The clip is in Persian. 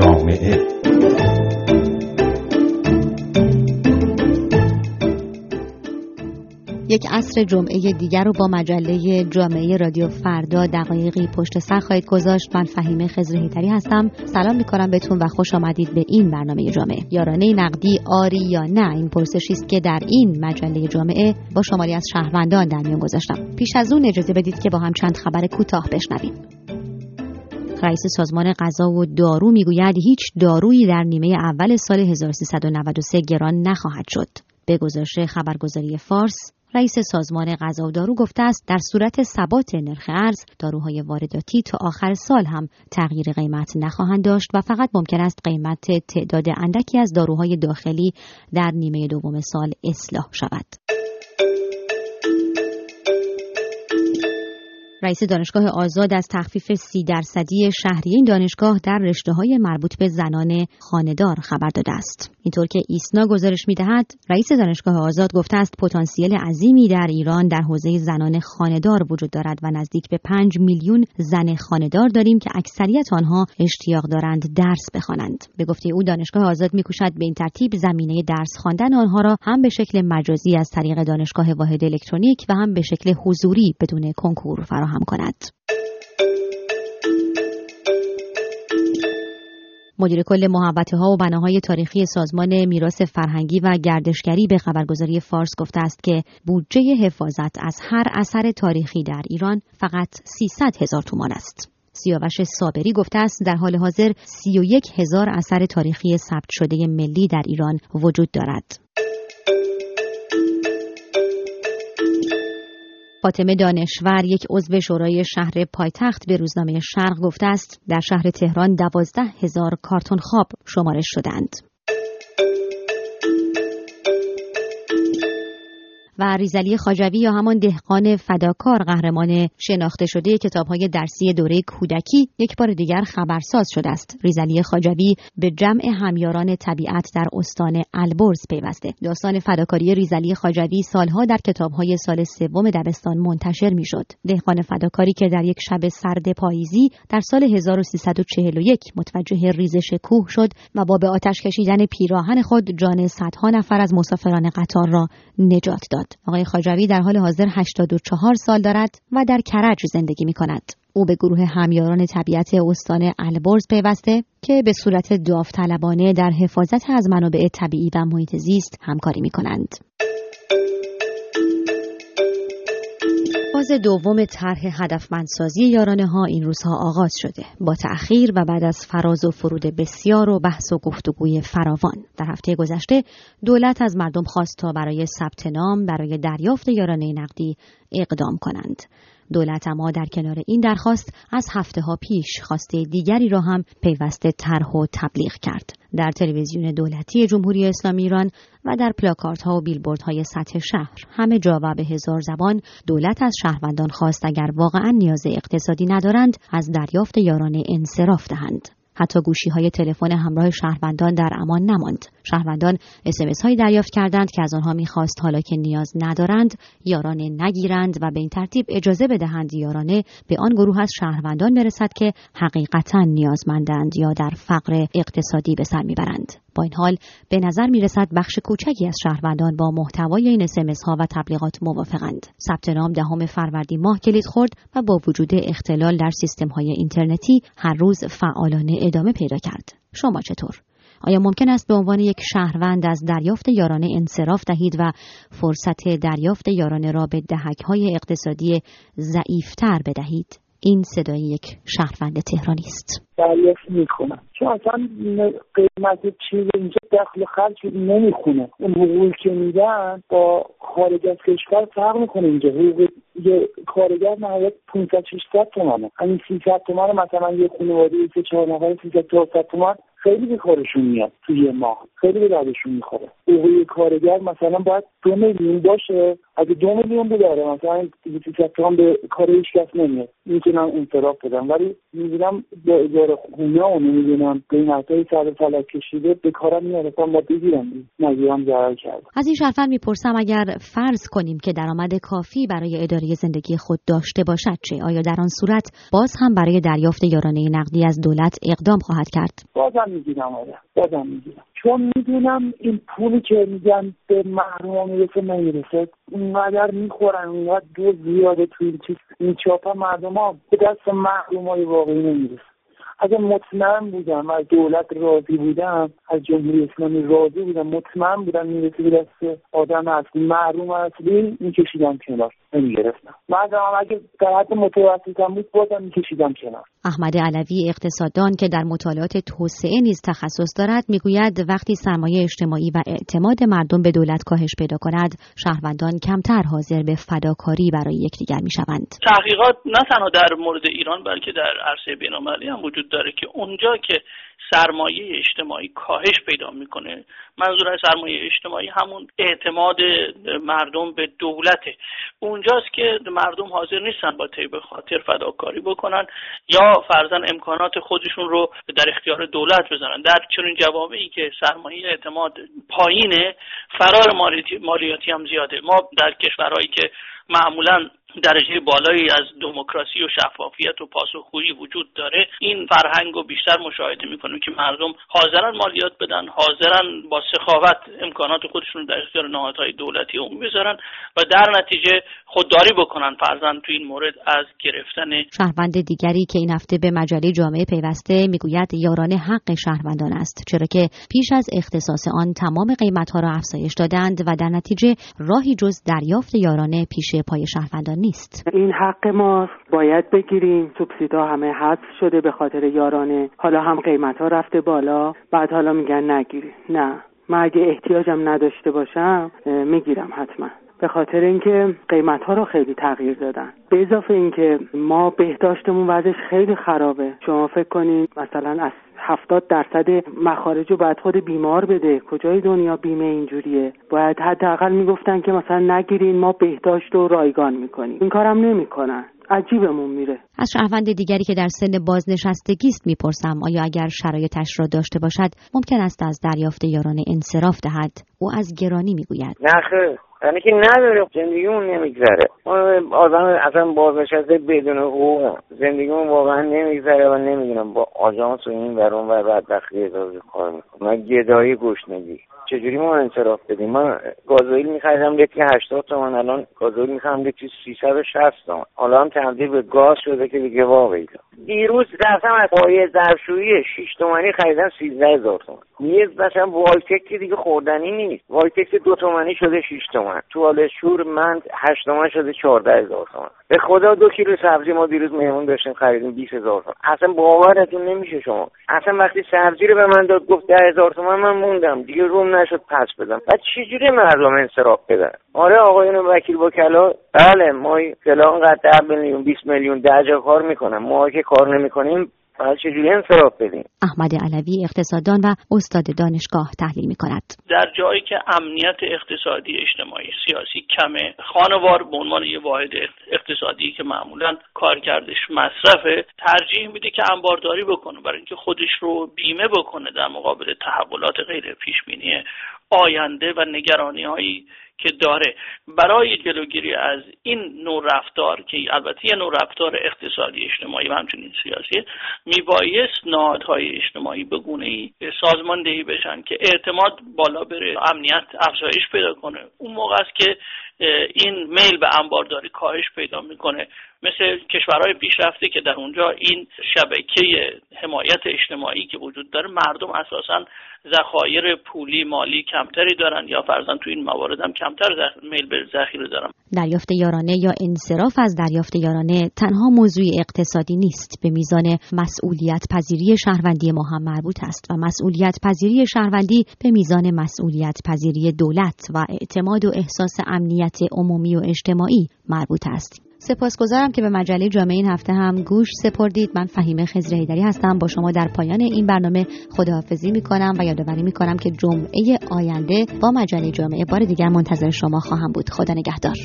جامعه. یک عصر جمعه دیگر رو با مجله جامعه رادیو فردا دقایقی پشت سر خواهید گذاشت. من فهیمه خزر هیتری هستم. سلام می‌کنم بهتون و خوش آمدید به این برنامه جامعه. یارانه نقدی آری یا نه این پرسشی است که در این مجله جامعه با شماری از شهروندان در میان گذاشتم. پیش از اون اجازه بدید که با هم چند خبر کوتاه بشنویم. رئیس سازمان غذا و دارو می‌گوید هیچ دارویی در نیمه اول سال 1393 گران نخواهد شد به گزارش خبرگزاری فارس رئیس سازمان غذا و دارو گفته است در صورت ثبات نرخ ارز داروهای وارداتی تا آخر سال هم تغییر قیمت نخواهند داشت و فقط ممکن است قیمت تعداد اندکی از داروهای داخلی در نیمه دوم سال اصلاح شود. رئیس دانشگاه آزاد از تخفیف سی درصدی شهری این دانشگاه در رشته های مربوط به زنان خاندار خبر داده است. اینطور که ایسنا گزارش می دهد رئیس دانشگاه آزاد گفته است پتانسیل عظیمی در ایران در حوزه زنان خاندار وجود دارد و نزدیک به 5 میلیون زن خاندار داریم که اکثریت آنها اشتیاق دارند درس بخوانند. به گفته او دانشگاه آزاد میکوشد به این ترتیب زمینه درس خواندن آنها را هم به شکل مجازی از طریق دانشگاه واحد الکترونیک و هم به شکل حضوری بدون کنکور فراهم کند. مدیر کل محوطه ها و بناهای تاریخی سازمان میراث فرهنگی و گردشگری به خبرگزاری فارس گفته است که بودجه حفاظت از هر اثر تاریخی در ایران فقط 300 هزار تومان است. سیاوش صابری گفته است در حال حاضر 31 هزار اثر تاریخی ثبت شده ملی در ایران وجود دارد. فاطمه دانشور یک عضو شورای شهر پایتخت به روزنامه شرق گفته است در شهر تهران دوازده هزار کارتون خواب شمارش شدند. و ریزلی خاجوی یا همان دهقان فداکار قهرمان شناخته شده های درسی دوره کودکی یک بار دیگر خبرساز شده است. ریزلی خاجوی به جمع همیاران طبیعت در استان البرز پیوسته. داستان فداکاری ریزلی خاجوی سالها در های سال سوم دبستان منتشر می‌شد. دهقان فداکاری که در یک شب سرد پاییزی در سال 1341 متوجه ریزش کوه شد و با به آتش کشیدن پیراهن خود جان صدها نفر از مسافران قطار را نجات داد. آقای خاجوی در حال حاضر 84 سال دارد و در کرج زندگی می کند. او به گروه همیاران طبیعت استان البرز پیوسته که به صورت داوطلبانه در حفاظت از منابع طبیعی و محیط زیست همکاری می کنند. فاز دوم طرح هدفمندسازی یارانه ها این روزها آغاز شده. با تأخیر و بعد از فراز و فرود بسیار و بحث و گفتگوی فراوان. در هفته گذشته دولت از مردم خواست تا برای ثبت نام برای دریافت یارانه نقدی اقدام کنند. دولت اما در کنار این درخواست از هفته ها پیش خواسته دیگری را هم پیوسته طرح و تبلیغ کرد. در تلویزیون دولتی جمهوری اسلامی ایران و در پلاکارت ها و بیلبورد های سطح شهر همه جا و به هزار زبان دولت از شهروندان خواست اگر واقعا نیاز اقتصادی ندارند از دریافت یارانه انصراف دهند. حتی گوشی های تلفن همراه شهروندان در امان نماند شهروندان اسمس هایی دریافت کردند که از آنها می‌خواست حالا که نیاز ندارند یارانه نگیرند و به این ترتیب اجازه بدهند یارانه به آن گروه از شهروندان برسد که حقیقتا نیازمندند یا در فقر اقتصادی به سر می‌برند با این حال به نظر می رسد بخش کوچکی از شهروندان با محتوای این اسمس ها و تبلیغات موافقند. ثبت نام دهم فروردین ماه کلید خورد و با وجود اختلال در سیستم های اینترنتی هر روز فعالانه ادامه پیدا کرد. شما چطور؟ آیا ممکن است به عنوان یک شهروند از دریافت یارانه انصراف دهید و فرصت دریافت یارانه را به دهک اقتصادی ضعیفتر بدهید؟ این صدای یک شهروند تهرانی است. دریافت می‌کنم چون اصلا قیمت چیز اینجا دخل خرج نمی‌خونه. اون حقوقی که میدن با خارج از کشور فرق می‌کنه اینجا. حقوق یه کارگر نهایت 500 600 تومانه همین 300 تومن مثلا یه خانواده سه چهار نفر 300 400 تومن خیلی به کارشون میاد توی یه ماه خیلی به دردشون می‌خوره. حقوق کارگر مثلا باید دو میلیون باشه. اگه دو میلیون بداره مثلا دیگه به کار هیچ کس نمیاد. می‌تونم انصراف بدم. ولی می‌بینم با اجاره خونه و نمی‌دونم قیمت های سر فلک کشیده به کارم میاد. با بگیرم. نگیرم ضرر کرد از این شرفن می‌پرسم اگر فرض کنیم که درآمد کافی برای اداره زندگی خود داشته باشد چه؟ آیا در آن صورت باز هم برای دریافت یارانه نقدی از دولت اقدام خواهد کرد؟ می‌گیرم آره بازم می‌گیرم. چون می‌دونم این پولی که میگن به محروم می‌رسه نمی‌رسه. اونقدر می‌خورن اونقدر دو زیاده چیز این چاپا مردم ها. به دست محروم های واقعی نمی‌رسه. اگر مطمئن بودم از دولت راضی بودم از جمهوری اسلامی راضی بودم مطمئن بودم می‌رسه به دست آدم اصلی. محروم اصلی میکشیدم کنار. نمی‌گرفتم. بعد هم اگه در حد متوسطم بود بازم میکشیدم کنار. احمد علوی اقتصاددان که در مطالعات توسعه نیز تخصص دارد می‌گوید وقتی سرمایه اجتماعی و اعتماد مردم به دولت کاهش پیدا کند شهروندان کمتر حاضر به فداکاری برای یکدیگر می‌شوند. تحقیقات نه تنها در مورد ایران بلکه در عرصه بینالمللی هم وجود داره که اونجا که سرمایه اجتماعی کاهش پیدا می‌کنه منظور از سرمایه اجتماعی همون اعتماد مردم به دولته اونجاست که مردم حاضر نیستن با طیب خاطر فداکاری بکنن یا فرزن امکانات خودشون رو در اختیار دولت بزنن در چنین جوامعی که سرمایه اعتماد پایینه فرار مالیاتی هم زیاده. ما در کشورهایی که معمولا درجه بالایی از دموکراسی و شفافیت و پاسخگویی وجود داره. این فرهنگ رو بیشتر مشاهده می‌کنیم که مردم حاضرن مالیات بدن حاضرن با سخاوت امکانات خودشون در اختیار نهادهای دولتی عمومی بذارن و در نتیجه خودداری بکنن فرزن تو این مورد از گرفتن شهروند دیگری که این هفته به مجله جامعه پیوسته می‌گوید یاران حق شهروندان است چرا که پیش از اختصاص آن تمام قیمتها را افزایش دادند و در نتیجه راهی جز دریافت یارانه پیش پای شهروندان نیست. این حق ما باید بگیریم. سوبسیدا همه حذف شده به خاطر یارانه. حالا هم قیمت ها رفته بالا. بعد حالا میگن نگیری نه. من اگه احتیاجم نداشته باشم می‌گیرم حتما. به خاطر اینکه قیمت ها رو خیلی تغییر دادن. به اضافه اینکه ما بهداشتمون وضعش خیلی خرابه. شما فکر کنید مثلا از هفتاد درصد مخارج رو باید خود بیمار بده. کجای دنیا بیمه اینجوریه؟ باید حداقل می‌گفتن که مثلا نگیرین ما بهداشت رو رایگان می‌کنیم. این کارم نمی‌کنن. عجیبمون میره. از شهروند دیگری که در سن بازنشستگی است می‌پرسم آیا اگر شرایطش را داشته باشد ممکن است از دریافت یاران انصراف دهد؟ او از گرانی می‌گوید. نه یعنی که نداره زندگیمون نمیگذره. آدم اصلا بازنشسته بدون حقوق زندگیمون واقعا نمیگذره و نمی‌دونم با آژانس و این ورون و بدبختی اضافه کار می‌کنم من گدایی گشنگی. چجوری ما انصراف بدیم؟ من گازوئیل میخریدم لیتر 80 تومن الان گازوئیل می‌خرم لیتر 360 تومن حالا هم تبدیل به گاز شده که دیگه واقعی دیروز رفتم از پای ظرفشویی 6 تومنی خریدم 13 هزار تومن یه مثلا والتک که دیگه خوردنی نیست. والتک دو تومنی شده 6 تومن توال شور من 8 تومن شده 14 هزار تومن به خدا دو کیلو سبزی ما دیروز مهمون داشتیم خریدیم 20 هزار تومن اصلا باورتون نمیشه شما. اصلا وقتی سبزی رو به من داد گفت 10 هزار تومن من موندم. دیگه روم نشد پس بدم. بعد چجوری مردم انصراف بدن؟ آره آقایون وکیل وکلا بله ما فلان قد میلیون 20 میلیون ده جا کار می‌کنم ما که کار نمی‌کنیم باید چجوری انصراف بدیم؟ احمد علوی اقتصاددان و استاد دانشگاه تحلیل می کند در جایی که امنیت اقتصادی اجتماعی سیاسی کمه خانوار به عنوان یه واحد اقتصادی که معمولا کارکردش مصرفه ترجیح میده که انبارداری بکنه. برای اینکه خودش رو بیمه بکنه در مقابل تحولات غیر پیش بینی آینده و نگرانی هایی که داره. برای جلوگیری از این نوع رفتار که البته یه نوع رفتار اقتصادی اجتماعی و همچنین سیاسی میبایست نهادهای اجتماعی به گونه ای سازماندهی بشن که اعتماد بالا بره امنیت افزایش پیدا کنه. اون موقع است که این میل به انبارداری کاهش پیدا می‌کنه. مثل کشورهای پیشرفته که در اونجا این شبکه حمایت اجتماعی که وجود داره مردم اساسا ذخایر پولی مالی کمتری دارن یا فرزن تو این موارد هم کمتر میل به ذخیره دارن. دریافت یارانه یا انصراف از دریافت یارانه تنها موضوع اقتصادی نیست. به میزان مسئولیت پذیری شهروندی ما هم مربوط است و مسئولیت پذیری شهروندی به میزان مسئولیت پذیری دولت و اعتماد و احساس امنیت عمومی و اجتماعی مربوط است. سپاسگزارم که به مجله جامعه این هفته هم گوش سپردید. من فهیمه خزر هیدری هستم. با شما در پایان این برنامه خداحافظی می‌کنم و یادآوری می‌کنم که جمعه آینده با مجله جامعه بار دیگر منتظر شما خواهم بود. خدا نگهدار.